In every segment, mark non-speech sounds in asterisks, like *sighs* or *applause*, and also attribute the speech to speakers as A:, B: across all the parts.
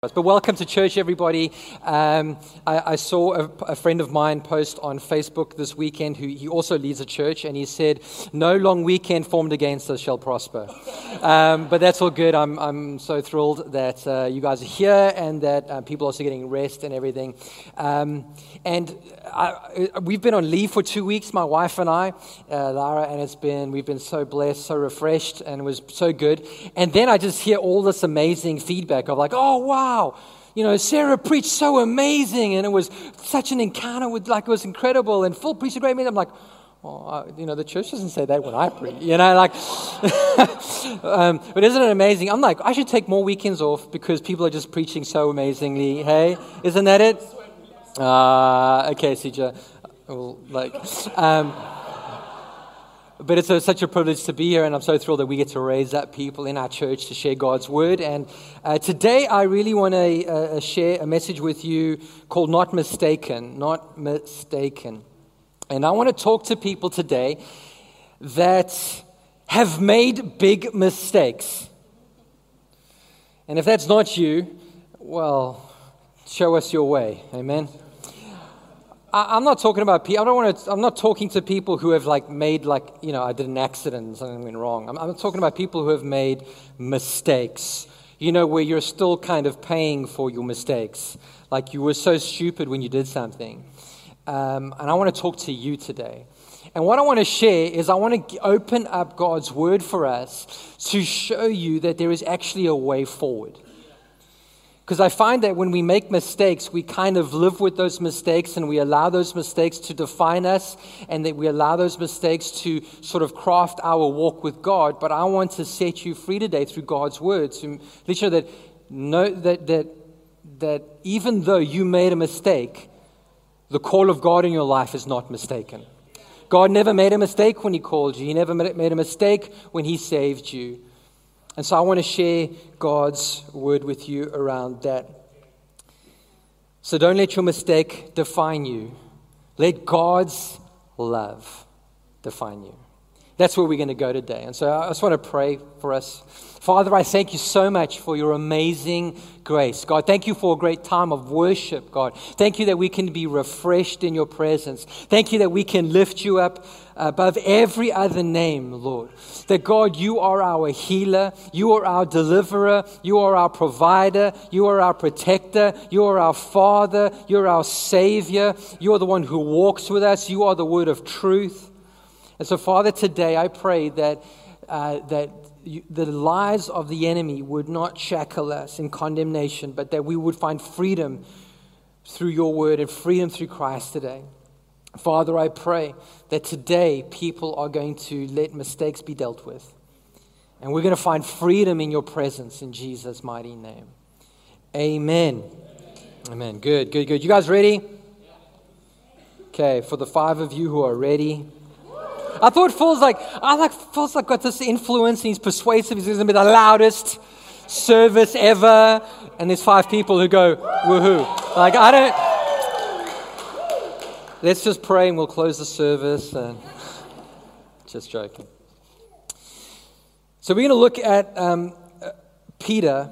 A: But welcome to church, everybody. Um, I, I, saw a, a, friend of mine post on Facebook this weekend who he also leads a church, and he said, No long weekend formed against us shall prosper. Um, but that's all good. I'm, I'm so thrilled that uh, you guys are here and that uh, people are also getting rest and everything. Um, and I, we've been on leave for two weeks, my wife and I, uh, Lara, and it's been, we've been so blessed, so refreshed, and it was so good. And then I just hear all this amazing feedback of like, Oh, wow wow, you know, Sarah preached so amazing and it was such an encounter with, like, it was incredible and Phil preached a great message. I'm like, well, you know, the church doesn't say that when I preach, you know, like, *laughs* um, but isn't it amazing? I'm like, I should take more weekends off because people are just preaching so amazingly. Hey, isn't that it? Uh, okay, CJ. Well, like, um, but it's a, such a privilege to be here, and I'm so thrilled that we get to raise up people in our church to share God's word. And uh, today, I really want to uh, uh, share a message with you called Not Mistaken. Not Mistaken. And I want to talk to people today that have made big mistakes. And if that's not you, well, show us your way. Amen. I'm not talking about people. I don't want to. I'm not talking to people who have like made like you know I did an accident, and something went wrong. I'm, I'm talking about people who have made mistakes. You know where you're still kind of paying for your mistakes, like you were so stupid when you did something. Um, and I want to talk to you today. And what I want to share is I want to open up God's word for us to show you that there is actually a way forward. Because I find that when we make mistakes, we kind of live with those mistakes and we allow those mistakes to define us and that we allow those mistakes to sort of craft our walk with God. But I want to set you free today through God's word to you know that, know that, that, that even though you made a mistake, the call of God in your life is not mistaken. God never made a mistake when He called you, He never made a mistake when He saved you. And so I want to share God's word with you around that. So don't let your mistake define you. Let God's love define you. That's where we're going to go today. And so I just want to pray for us. Father, I thank you so much for your amazing grace. God, thank you for a great time of worship, God. Thank you that we can be refreshed in your presence. Thank you that we can lift you up above every other name, Lord. That God, you are our healer, you are our deliverer, you are our provider, you are our protector, you are our father, you're our savior, you are the one who walks with us, you are the word of truth. And so, Father, today I pray that, uh, that you, the lies of the enemy would not shackle us in condemnation, but that we would find freedom through your word and freedom through Christ today. Father, I pray that today people are going to let mistakes be dealt with. And we're going to find freedom in your presence in Jesus' mighty name. Amen. Amen. Good, good, good. You guys ready? Okay, for the five of you who are ready. I thought Phil's like, I like Phil's like got this influence and he's persuasive. He's going to be the loudest service ever. And there's five people who go, woohoo. Like, I don't. Let's just pray and we'll close the service. And *laughs* just joking. So we're going to look at um, Peter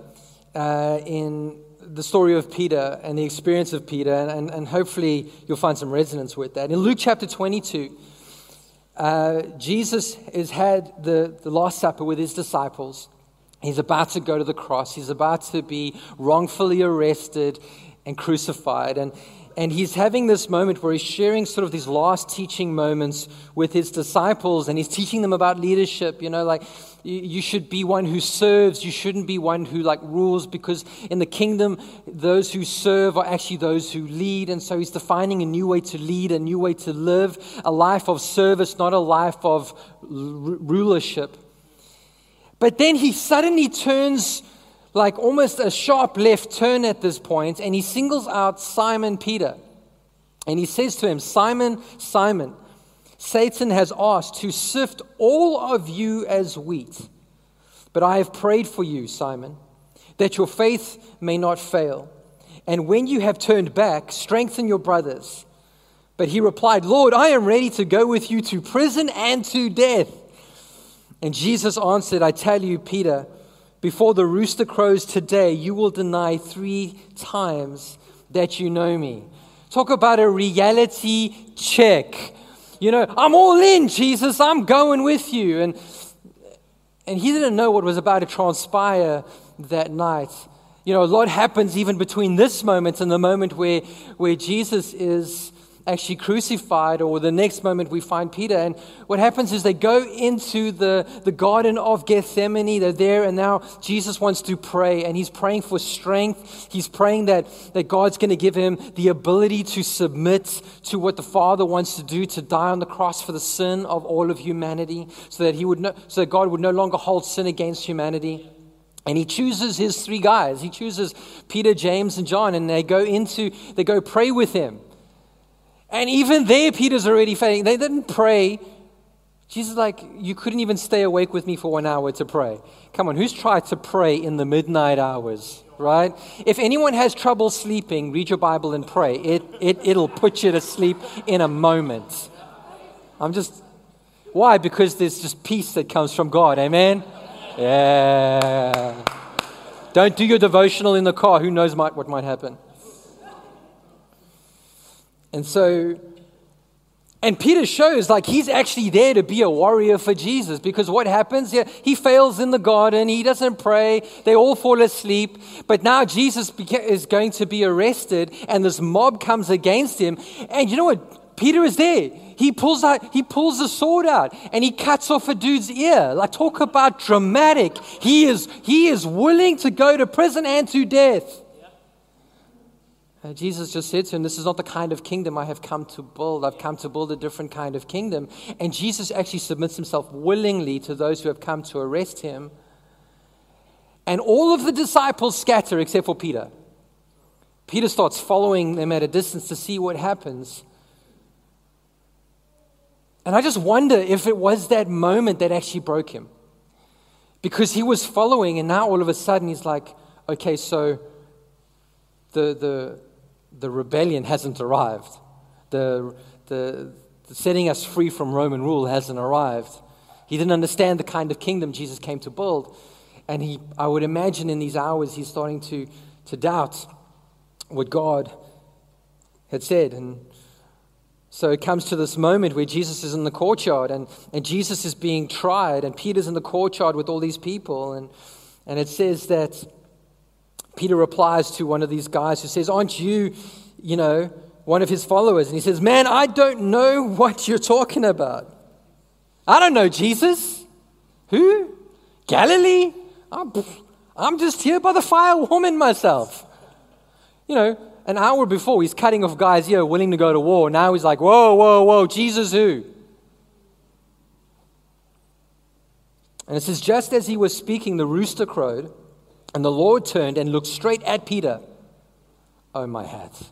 A: uh, in the story of Peter and the experience of Peter, and, and, hopefully you'll find some resonance with that. In Luke chapter 22, uh, Jesus has had the, the Last Supper with his disciples. He's about to go to the cross. He's about to be wrongfully arrested and crucified. And and he's having this moment where he's sharing sort of these last teaching moments with his disciples, and he's teaching them about leadership. You know, like you should be one who serves, you shouldn't be one who like rules, because in the kingdom, those who serve are actually those who lead. And so he's defining a new way to lead, a new way to live, a life of service, not a life of rulership. But then he suddenly turns like almost a sharp left turn at this point, and he singles out Simon Peter. And he says to him, Simon, Simon, Satan has asked to sift all of you as wheat. But I have prayed for you, Simon, that your faith may not fail. And when you have turned back, strengthen your brothers. But he replied, Lord, I am ready to go with you to prison and to death. And Jesus answered, I tell you, Peter, before the rooster crows today, you will deny three times that you know me. Talk about a reality check. You know, I'm all in, Jesus, I'm going with you. And, and he didn't know what was about to transpire that night. You know, a lot happens even between this moment and the moment where, where Jesus is actually crucified, or the next moment we find Peter. And what happens is they go into the, the Garden of Gethsemane. They're there, and now Jesus wants to pray, and he's praying for strength. He's praying that, that God's going to give him the ability to submit to what the Father wants to do, to die on the cross for the sin of all of humanity, so that, he would no, so that God would no longer hold sin against humanity. And he chooses his three guys. He chooses Peter, James, and John, and they go into, they go pray with him. And even there, Peter's already failing. They didn't pray. Jesus like, you couldn't even stay awake with me for one hour to pray. Come on, who's tried to pray in the midnight hours, right? If anyone has trouble sleeping, read your Bible and pray. It, it, it'll put you to sleep in a moment. I'm just, why? Because there's just peace that comes from God. Amen? Yeah. Don't do your devotional in the car. Who knows what might happen? And so, and Peter shows like he's actually there to be a warrior for Jesus because what happens? Yeah, he fails in the garden, he doesn't pray, they all fall asleep. But now Jesus is going to be arrested, and this mob comes against him. And you know what? Peter is there. He pulls out, he pulls the sword out and he cuts off a dude's ear. Like talk about dramatic. He is he is willing to go to prison and to death. Uh, Jesus just said to him, This is not the kind of kingdom I have come to build. I've come to build a different kind of kingdom. And Jesus actually submits himself willingly to those who have come to arrest him. And all of the disciples scatter except for Peter. Peter starts following them at a distance to see what happens. And I just wonder if it was that moment that actually broke him. Because he was following, and now all of a sudden he's like, okay, so the, the, the rebellion hasn't arrived. The, the, the setting us free from Roman rule hasn't arrived. He didn't understand the kind of kingdom Jesus came to build. And he, I would imagine in these hours, he's starting to, to doubt what God had said. And so it comes to this moment where Jesus is in the courtyard and, and Jesus is being tried, and Peter's in the courtyard with all these people. And, and it says that Peter replies to one of these guys who says, Aren't you, you know, one of his followers? And he says, Man, I don't know what you're talking about. I don't know Jesus. Who? Galilee? I'm, I'm just here by the fire warming myself. You know, an hour before he's cutting off guys here willing to go to war. Now he's like, Whoa, whoa, whoa, Jesus who? And it says, just as he was speaking, the rooster crowed. And the Lord turned and looked straight at Peter. Oh, my hat.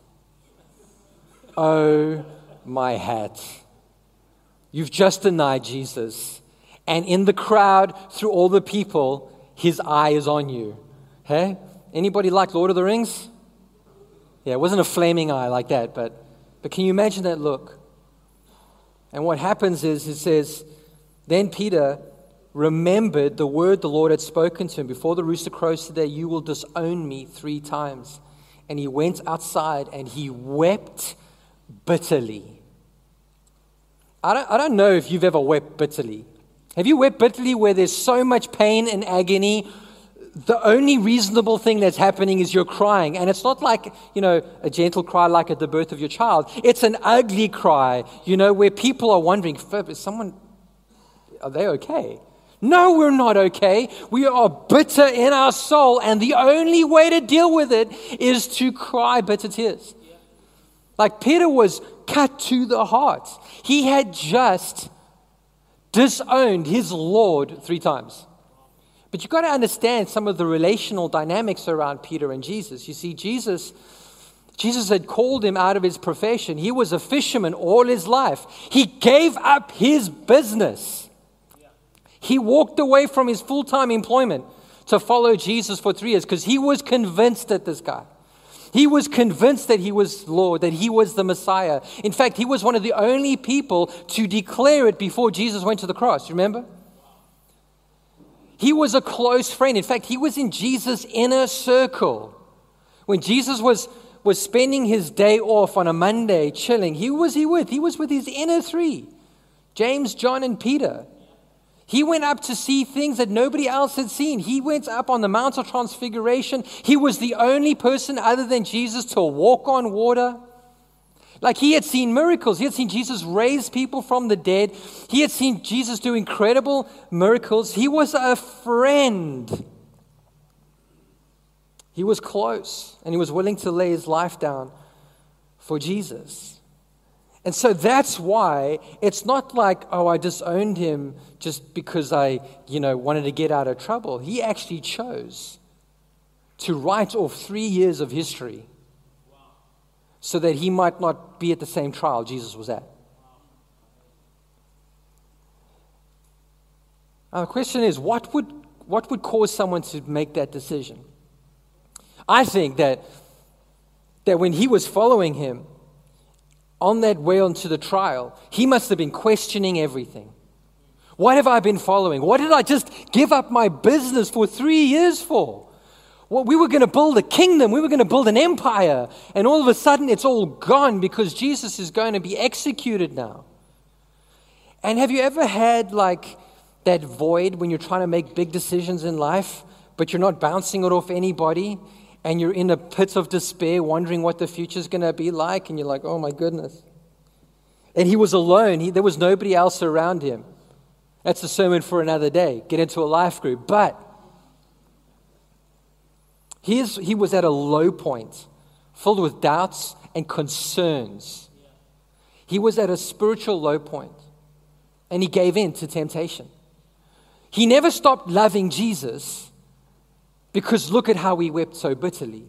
A: Oh, my hat. You've just denied Jesus. And in the crowd, through all the people, his eye is on you. Hey? Anybody like Lord of the Rings? Yeah, it wasn't a flaming eye like that, but, but can you imagine that look? And what happens is it says, then Peter remembered the word the Lord had spoken to him Before the rooster crows today, you will disown me three times. And he went outside and he wept bitterly. I don't, I don't know if you've ever wept bitterly. Have you wept bitterly where there's so much pain and agony? The only reasonable thing that's happening is you're crying. And it's not like, you know, a gentle cry like at the birth of your child. It's an ugly cry, you know, where people are wondering, is someone, are they okay? No, we're not okay. We are bitter in our soul, and the only way to deal with it is to cry bitter tears. Like Peter was cut to the heart. He had just disowned his Lord three times. But you've got to understand some of the relational dynamics around Peter and Jesus. You see, Jesus. Jesus had called him out of his profession. He was a fisherman all his life. He gave up his business he walked away from his full time employment to follow Jesus for three years because he was convinced that this guy. He was convinced that he was Lord, that he was the Messiah. In fact, he was one of the only people to declare it before Jesus went to the cross. Remember? He was a close friend. In fact, he was in Jesus' inner circle. When Jesus was, was spending his day off on a Monday chilling, he was he with? He was with his inner three James, John, and Peter. He went up to see things that nobody else had seen. He went up on the Mount of Transfiguration. He was the only person other than Jesus to walk on water. Like he had seen miracles. He had seen Jesus raise people from the dead. He had seen Jesus do incredible miracles. He was a friend. He was close and he was willing to lay his life down for Jesus. And so that's why it's not like, oh, I disowned him just because I, you know, wanted to get out of trouble. He actually chose to write off three years of history so that he might not be at the same trial Jesus was at. Now, the question is what would, what would cause someone to make that decision? I think that, that when he was following him on that way onto the trial, he must have been questioning everything. What have I been following? What did I just give up my business for three years for? Well, we were going to build a kingdom, we were going to build an empire, and all of a sudden it's all gone because Jesus is going to be executed now. And have you ever had like that void when you're trying to make big decisions in life, but you're not bouncing it off anybody, and you're in a pit of despair, wondering what the future's going to be like, and you're like, oh my goodness. And he was alone, he, there was nobody else around him. That's a sermon for another day. Get into a life group. But Here's, he was at a low point, filled with doubts and concerns. He was at a spiritual low point, and he gave in to temptation. He never stopped loving Jesus because look at how he wept so bitterly.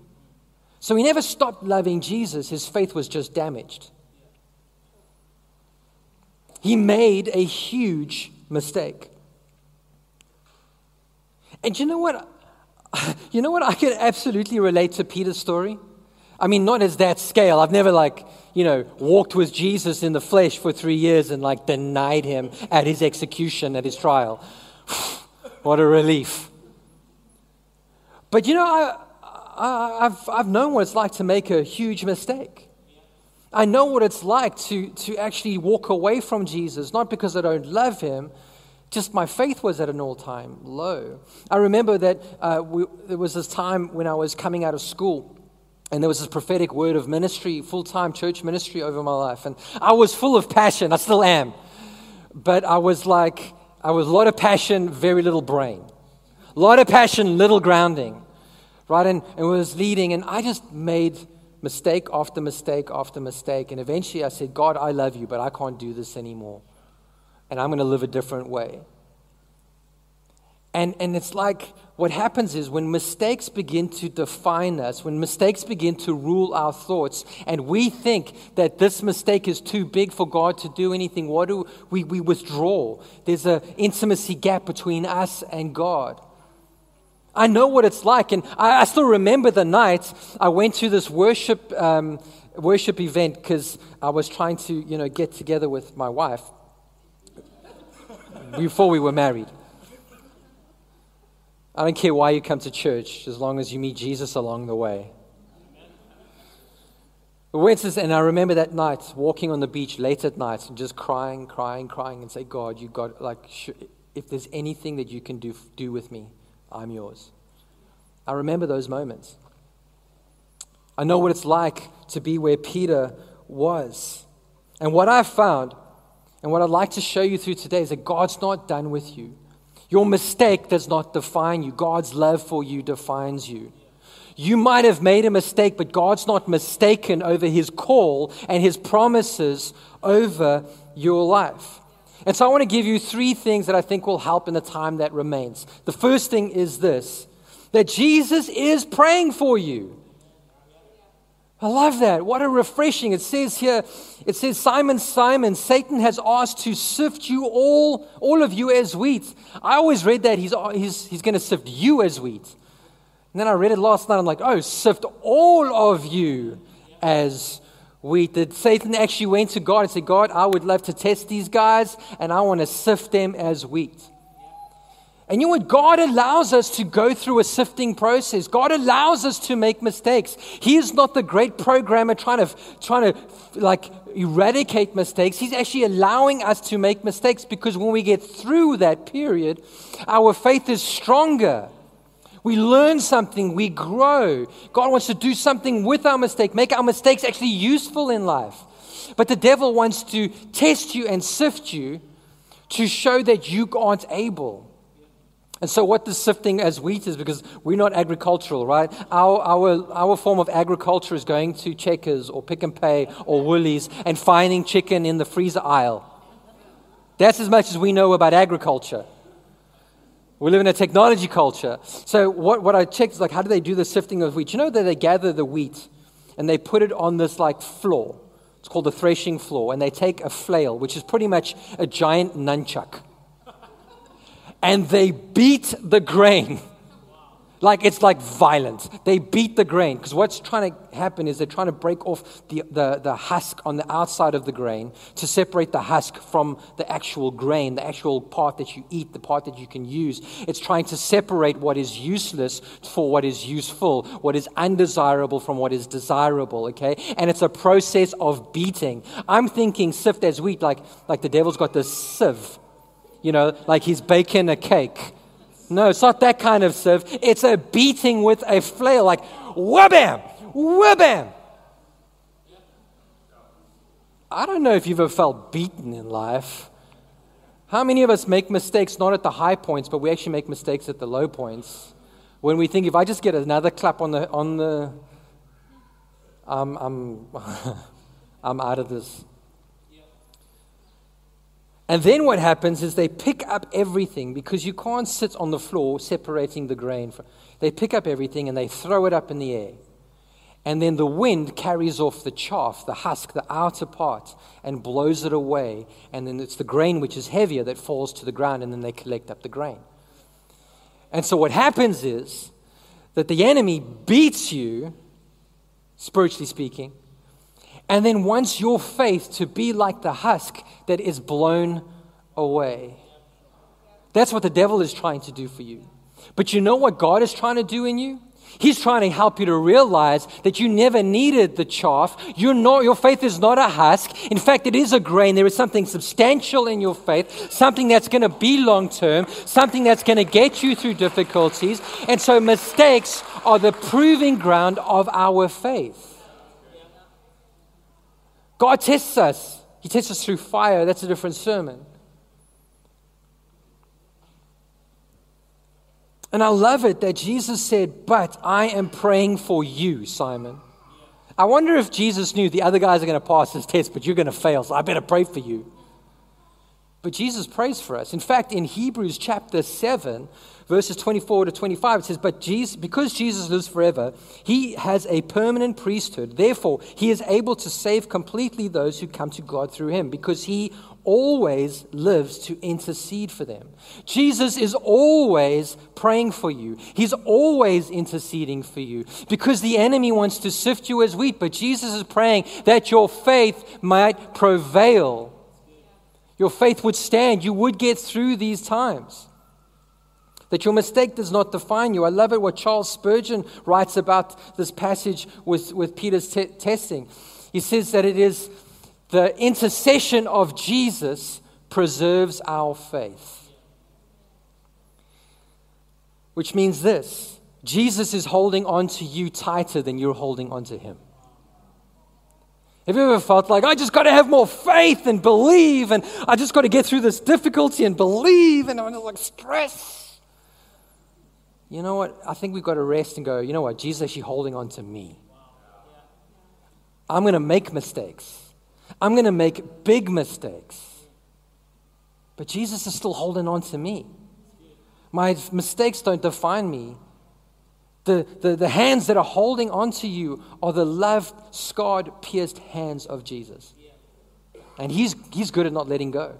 A: So he never stopped loving Jesus, his faith was just damaged. He made a huge mistake. And you know what? *laughs* you know what? I can absolutely relate to Peter's story. I mean, not as that scale. I've never, like, you know, walked with Jesus in the flesh for three years and, like, denied him at his execution, at his trial. *sighs* what a relief. But, you know, I, I, have I've known what it's like to make a huge mistake. I know what it's like to, to actually walk away from Jesus, not because I don't love him, just my faith was at an all time low. I remember that uh, we, there was this time when I was coming out of school, and there was this prophetic word of ministry, full time church ministry over my life. And I was full of passion, I still am. But I was like, I was a lot of passion, very little brain. A lot of passion, little grounding. Right? And, and was leading, and I just made mistake after mistake after mistake. And eventually I said, God, I love you, but I can't do this anymore and I'm going to live a different way. And, and it's like what happens is when mistakes begin to define us, when mistakes begin to rule our thoughts, and we think that this mistake is too big for God to do anything, what do we, we withdraw? There's an intimacy gap between us and God. I know what it's like, and I, I still remember the night I went to this worship, um, worship event because I was trying to, you know, get together with my wife before we were married. I don't care why you come to church as long as you meet Jesus along the way. and I remember that night walking on the beach late at night and just crying, crying, crying, and say, God, you got like, if there's anything that you can do, do with me, I'm yours. I remember those moments. I know what it's like to be where Peter was. And what I've found and what I'd like to show you through today is that God's not done with you. Your mistake does not define you, God's love for you defines you. You might have made a mistake, but God's not mistaken over his call and his promises over your life. And so I want to give you three things that I think will help in the time that remains. The first thing is this that Jesus is praying for you. I love that. What a refreshing. It says here, it says, Simon, Simon, Satan has asked to sift you all, all of you as wheat. I always read that he's, he's, he's going to sift you as wheat. And then I read it last night. I'm like, oh, sift all of you as That Satan actually went to God and said, God, I would love to test these guys and I want to sift them as wheat. And you know what? God allows us to go through a sifting process. God allows us to make mistakes. He is not the great programmer trying to, trying to like eradicate mistakes. He's actually allowing us to make mistakes because when we get through that period, our faith is stronger. We learn something, we grow. God wants to do something with our mistake, make our mistakes actually useful in life. But the devil wants to test you and sift you to show that you aren't able. And so, what does sifting as wheat is, because we're not agricultural, right? Our, our, our form of agriculture is going to Checkers or Pick n Pay or Woolies and finding chicken in the freezer aisle. That's as much as we know about agriculture. We live in a technology culture. So, what, what I checked is like, how do they do the sifting of wheat? You know that they gather the wheat and they put it on this like floor. It's called the threshing floor. And they take a flail, which is pretty much a giant nunchuck and they beat the grain. Like it's like violence. They beat the grain because what's trying to happen is they're trying to break off the, the, the husk on the outside of the grain to separate the husk from the actual grain, the actual part that you eat, the part that you can use. It's trying to separate what is useless for what is useful, what is undesirable from what is desirable, okay? And it's a process of beating. I'm thinking sift as wheat, like, like the devil's got this sieve you know, like he's baking a cake. No, it's not that kind of sieve. It's a beating with a flail, like whabam, whabam. I don't know if you've ever felt beaten in life. How many of us make mistakes not at the high points, but we actually make mistakes at the low points? When we think, if I just get another clap on the, on the I'm, I'm, *laughs* I'm out of this. And then what happens is they pick up everything because you can't sit on the floor separating the grain. They pick up everything and they throw it up in the air. And then the wind carries off the chaff, the husk, the outer part, and blows it away. And then it's the grain which is heavier that falls to the ground, and then they collect up the grain. And so what happens is that the enemy beats you, spiritually speaking, and then wants your faith to be like the husk that is blown away. That's what the devil is trying to do for you. But you know what God is trying to do in you? He's trying to help you to realize that you never needed the chaff. You're not, your faith is not a husk. In fact, it is a grain. There is something substantial in your faith, something that's going to be long term, something that's going to get you through difficulties. And so mistakes are the proving ground of our faith. God tests us. He tests us through fire. That's a different sermon. And I love it that Jesus said, But I am praying for you, Simon. I wonder if Jesus knew the other guys are going to pass this test, but you're going to fail, so I better pray for you. But Jesus prays for us. In fact, in Hebrews chapter 7, verses 24 to 25, it says, But Jesus, because Jesus lives forever, he has a permanent priesthood. Therefore, he is able to save completely those who come to God through him, because he always lives to intercede for them. Jesus is always praying for you. He's always interceding for you because the enemy wants to sift you as wheat, but Jesus is praying that your faith might prevail. Your faith would stand. You would get through these times that your mistake does not define you. I love it what Charles Spurgeon writes about this passage with, with Peter's te- testing. He says that it is the intercession of Jesus preserves our faith. Which means this Jesus is holding on to you tighter than you're holding on to him. Have you ever felt like, I just got to have more faith and believe, and I just got to get through this difficulty and believe, and I'm just like stress? you know what? I think we've got to rest and go, you know what? Jesus is actually holding on to me. I'm going to make mistakes. I'm going to make big mistakes. But Jesus is still holding on to me. My mistakes don't define me. The, the, the hands that are holding on to you are the loved, scarred, pierced hands of Jesus. And he's, he's good at not letting go.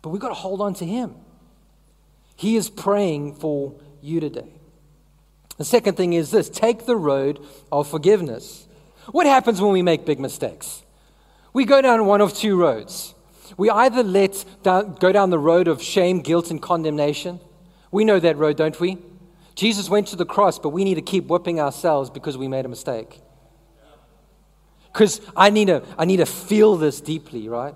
A: But we've got to hold on to him. He is praying for you today. The second thing is this take the road of forgiveness. What happens when we make big mistakes? We go down one of two roads. We either let down, go down the road of shame, guilt, and condemnation. We know that road, don't we? Jesus went to the cross, but we need to keep whipping ourselves because we made a mistake. Because I, need to, I need to feel this deeply, right?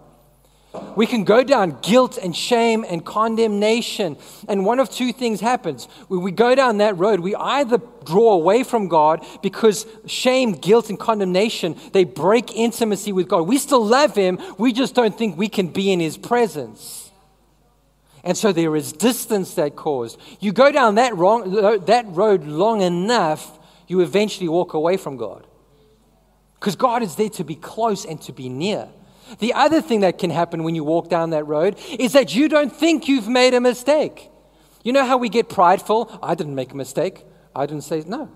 A: We can go down guilt and shame and condemnation. And one of two things happens. When we go down that road, we either draw away from God because shame, guilt, and condemnation, they break intimacy with God. We still love Him, we just don't think we can be in His presence. And so there is distance that caused. You go down that, wrong, that road long enough, you eventually walk away from God. Because God is there to be close and to be near. The other thing that can happen when you walk down that road is that you don't think you've made a mistake. You know how we get prideful? I didn't make a mistake. I didn't say, no.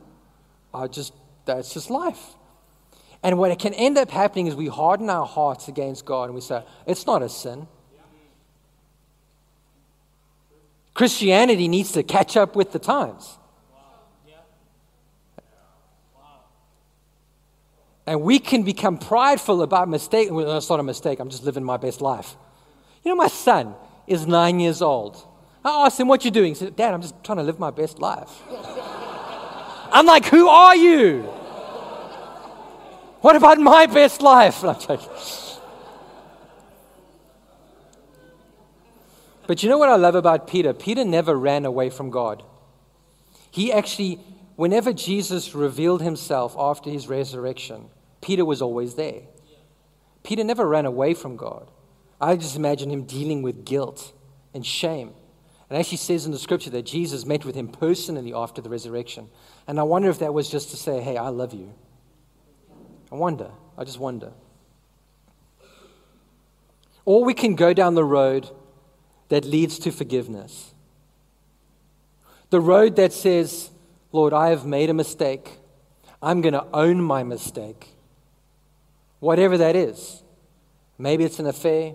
A: I just, that's just life. And what can end up happening is we harden our hearts against God and we say, it's not a sin. Christianity needs to catch up with the times. And we can become prideful about mistake. Well, that's not a mistake. I'm just living my best life. You know, my son is nine years old. I asked him, What you doing? He said, Dad, I'm just trying to live my best life. I'm like, Who are you? What about my best life? *laughs* But you know what I love about Peter? Peter never ran away from God. He actually, whenever Jesus revealed himself after his resurrection, Peter was always there. Peter never ran away from God. I just imagine him dealing with guilt and shame. And as actually says in the scripture that Jesus met with him personally after the resurrection. And I wonder if that was just to say, hey, I love you. I wonder. I just wonder. Or we can go down the road that leads to forgiveness. The road that says, Lord, I have made a mistake. I'm going to own my mistake whatever that is. Maybe it's an affair.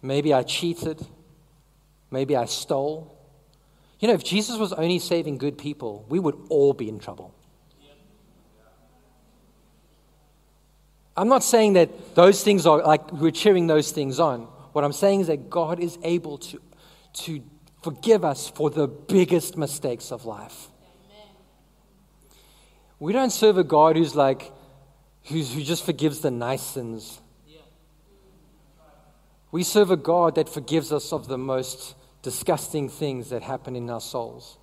A: Maybe I cheated. Maybe I stole. You know, if Jesus was only saving good people, we would all be in trouble. I'm not saying that those things are like we're cheering those things on. What I'm saying is that God is able to, to forgive us for the biggest mistakes of life. We don't serve a God who's like, who's, who just forgives the nice sins. We serve a God that forgives us of the most disgusting things that happen in our souls.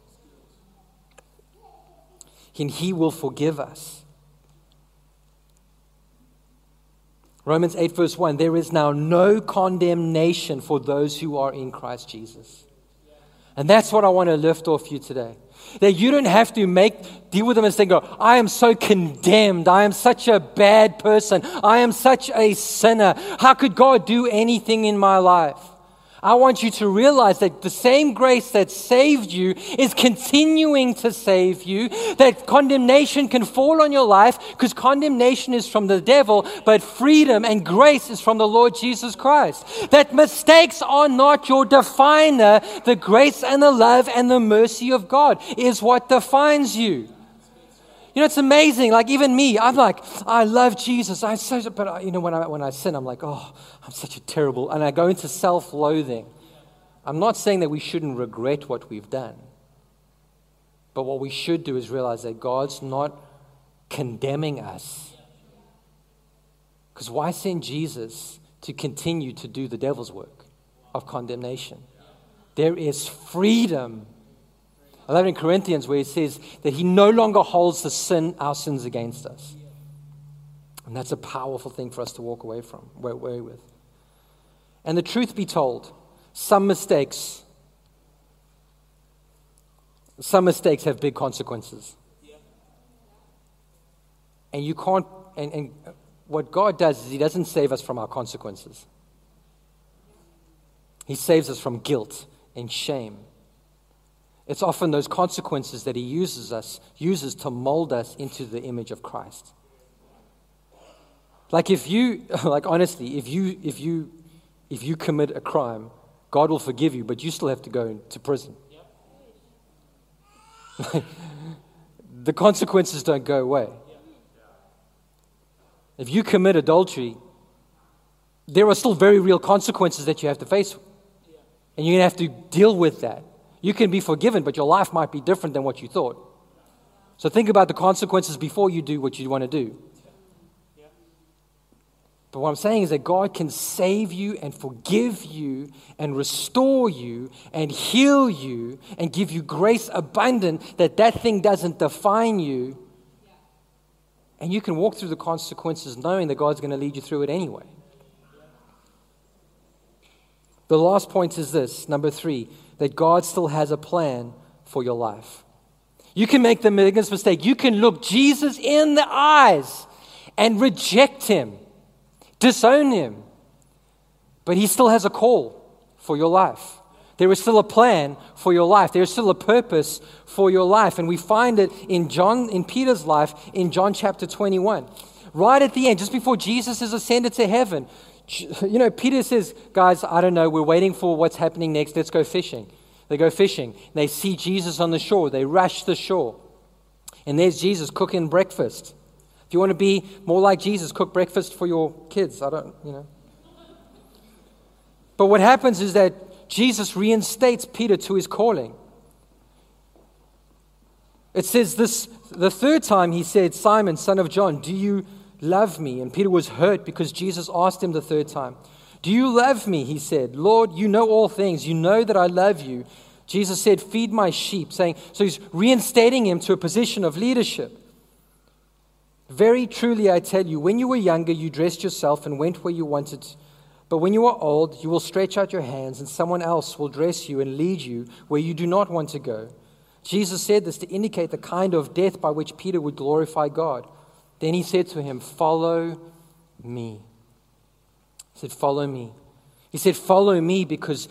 A: And He will forgive us. Romans 8, verse 1 there is now no condemnation for those who are in Christ Jesus. And that's what I want to lift off you today. That you don't have to make deal with them and say, go, I am so condemned. I am such a bad person. I am such a sinner. How could God do anything in my life? I want you to realize that the same grace that saved you is continuing to save you. That condemnation can fall on your life because condemnation is from the devil, but freedom and grace is from the Lord Jesus Christ. That mistakes are not your definer. The grace and the love and the mercy of God is what defines you. You know, it's amazing. Like even me, I'm like, I love Jesus. I so, but I, you know, when I when I sin, I'm like, oh, I'm such a terrible, and I go into self-loathing. I'm not saying that we shouldn't regret what we've done, but what we should do is realize that God's not condemning us. Because why send Jesus to continue to do the devil's work of condemnation? There is freedom I love it in Corinthians where he says that he no longer holds the sin, our sins against us. And that's a powerful thing for us to walk away from, away with. And the truth be told, some mistakes, some mistakes have big consequences. And you can't, and, and what God does is He doesn't save us from our consequences. He saves us from guilt and shame it's often those consequences that he uses us, uses to mold us into the image of Christ. Like if you, *laughs* like honestly, if you, if you, if you commit a crime, God will forgive you, but you still have to go to prison. *laughs* the consequences don't go away. If you commit adultery, there are still very real consequences that you have to face. And you're going to have to deal with that. You can be forgiven, but your life might be different than what you thought. So think about the consequences before you do what you want to do. But what I'm saying is that God can save you and forgive you and restore you and heal you and give you grace abundant that that thing doesn't define you. And you can walk through the consequences knowing that God's going to lead you through it anyway. The last point is this number three, that God still has a plan for your life. You can make the biggest mistake. You can look Jesus in the eyes and reject him disown him. But he still has a call for your life. There is still a plan for your life. There is still a purpose for your life. And we find it in John, in Peter's life, in John chapter 21. Right at the end, just before Jesus is ascended to heaven, you know, Peter says, Guys, I don't know, we're waiting for what's happening next. Let's go fishing. They go fishing. They see Jesus on the shore. They rush the shore. And there's Jesus cooking breakfast. If you want to be more like Jesus, cook breakfast for your kids. I don't, you know. But what happens is that Jesus reinstates Peter to his calling. It says this the third time he said, Simon, son of John, do you love me? And Peter was hurt because Jesus asked him the third time, Do you love me? He said, Lord, you know all things. You know that I love you. Jesus said, Feed my sheep, saying, so he's reinstating him to a position of leadership. Very truly, I tell you, when you were younger, you dressed yourself and went where you wanted. But when you are old, you will stretch out your hands, and someone else will dress you and lead you where you do not want to go. Jesus said this to indicate the kind of death by which Peter would glorify God. Then he said to him, Follow me. He said, Follow me. He said, Follow me because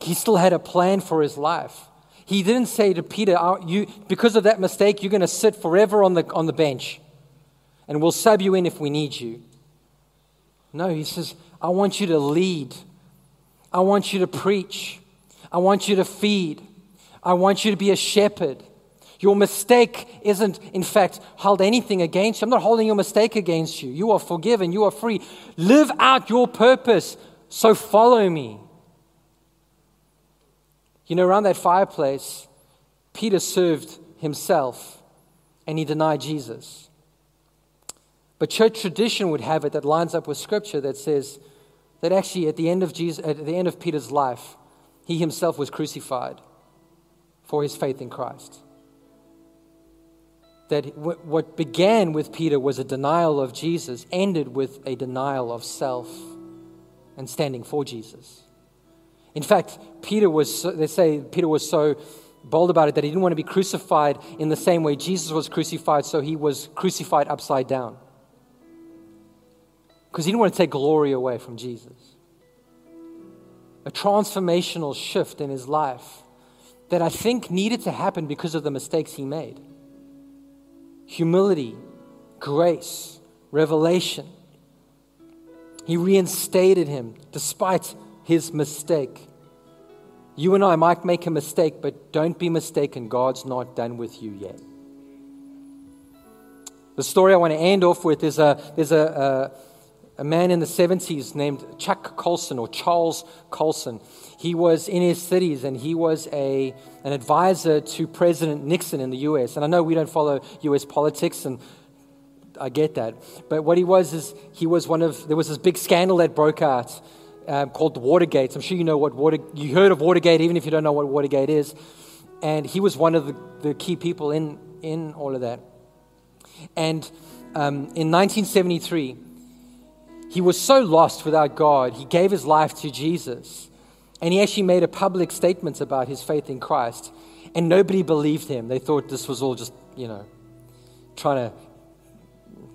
A: he still had a plan for his life. He didn't say to Peter, oh, you, Because of that mistake, you're going to sit forever on the, on the bench and we'll sub you in if we need you. No, he says, I want you to lead. I want you to preach. I want you to feed. I want you to be a shepherd. Your mistake isn't, in fact, hold anything against you. I'm not holding your mistake against you. You are forgiven. You are free. Live out your purpose. So follow me. You know, around that fireplace, Peter served himself and he denied Jesus. But church tradition would have it that lines up with scripture that says that actually at the end of Jesus, at the end of Peter's life, he himself was crucified for his faith in Christ. That what began with Peter was a denial of Jesus, ended with a denial of self and standing for Jesus. In fact, Peter was, they say Peter was so bold about it that he didn't want to be crucified in the same way Jesus was crucified, so he was crucified upside down because he didn't want to take glory away from Jesus. A transformational shift in his life that I think needed to happen because of the mistakes he made. Humility, grace, revelation. He reinstated him despite his mistake. You and I might make a mistake, but don't be mistaken, God's not done with you yet. The story I want to end off with is a, there's a, a a man in the 70s named Chuck Colson or Charles Colson. He was in his 30s and he was a, an advisor to President Nixon in the US. And I know we don't follow US politics, and I get that. But what he was is he was one of, there was this big scandal that broke out um, called the Watergate. I'm sure you know what Water, you heard of Watergate, even if you don't know what Watergate is. And he was one of the, the key people in, in all of that. And um, in 1973, he was so lost without God, he gave his life to Jesus. And he actually made a public statement about his faith in Christ. And nobody believed him. They thought this was all just, you know, trying to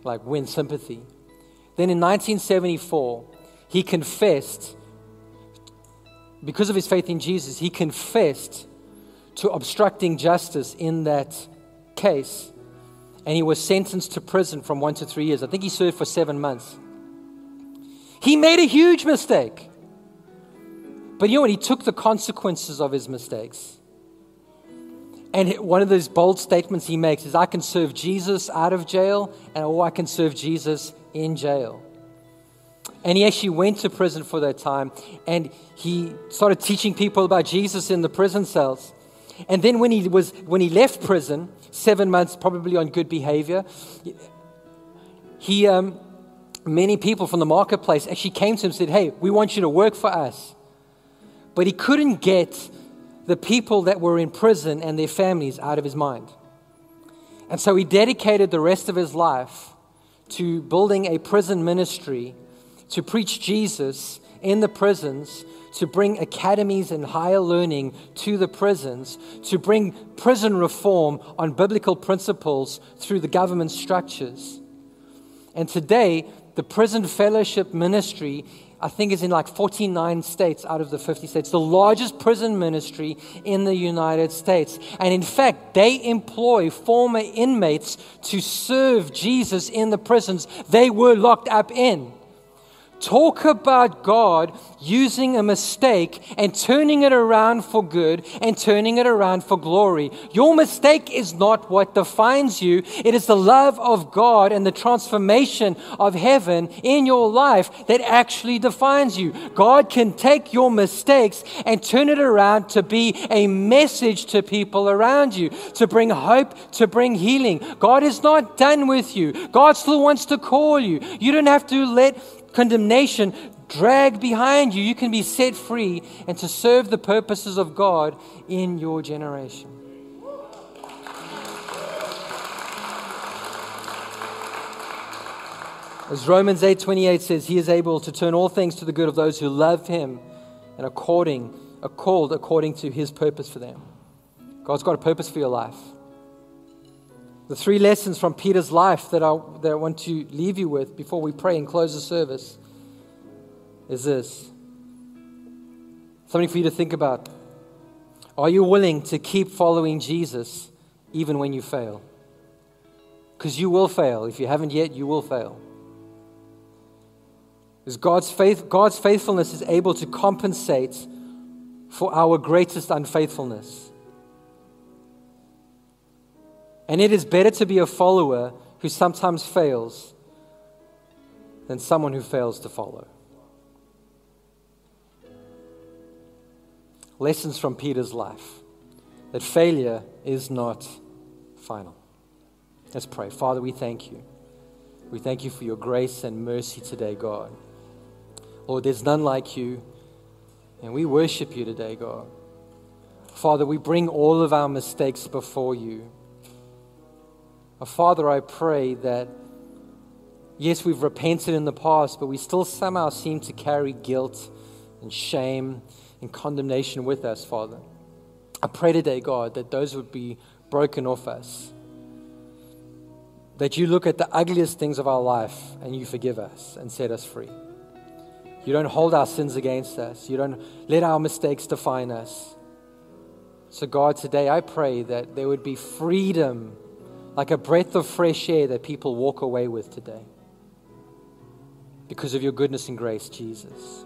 A: like win sympathy. Then in 1974, he confessed, because of his faith in Jesus, he confessed to obstructing justice in that case. And he was sentenced to prison from one to three years. I think he served for seven months. He made a huge mistake. But you know what? He took the consequences of his mistakes. And one of those bold statements he makes is I can serve Jesus out of jail, and or I can serve Jesus in jail. And he actually went to prison for that time and he started teaching people about Jesus in the prison cells. And then when he, was, when he left prison, seven months probably on good behavior, he, um, many people from the marketplace actually came to him and said, Hey, we want you to work for us. But he couldn't get the people that were in prison and their families out of his mind. And so he dedicated the rest of his life to building a prison ministry to preach Jesus in the prisons, to bring academies and higher learning to the prisons, to bring prison reform on biblical principles through the government structures. And today, the prison fellowship ministry, I think, is in like 49 states out of the 50 states, the largest prison ministry in the United States. And in fact, they employ former inmates to serve Jesus in the prisons they were locked up in. Talk about God using a mistake and turning it around for good and turning it around for glory. Your mistake is not what defines you, it is the love of God and the transformation of heaven in your life that actually defines you. God can take your mistakes and turn it around to be a message to people around you, to bring hope, to bring healing. God is not done with you, God still wants to call you. You don't have to let condemnation drag behind you, you can be set free and to serve the purposes of God in your generation. As Romans 8:28 says, he is able to turn all things to the good of those who love him and according are called according to his purpose for them. God's got a purpose for your life. The three lessons from Peter's life that I, that I want to leave you with before we pray and close the service is this something for you to think about. Are you willing to keep following Jesus even when you fail? Because you will fail. If you haven't yet, you will fail. Because God's, faith, God's faithfulness is able to compensate for our greatest unfaithfulness. And it is better to be a follower who sometimes fails than someone who fails to follow. Lessons from Peter's life that failure is not final. Let's pray. Father, we thank you. We thank you for your grace and mercy today, God. Lord, there's none like you, and we worship you today, God. Father, we bring all of our mistakes before you. Uh, Father, I pray that, yes, we've repented in the past, but we still somehow seem to carry guilt and shame and condemnation with us, Father. I pray today, God, that those would be broken off us. That you look at the ugliest things of our life and you forgive us and set us free. You don't hold our sins against us. You don't let our mistakes define us. So, God, today I pray that there would be freedom like a breath of fresh air that people walk away with today because of your goodness and grace, Jesus.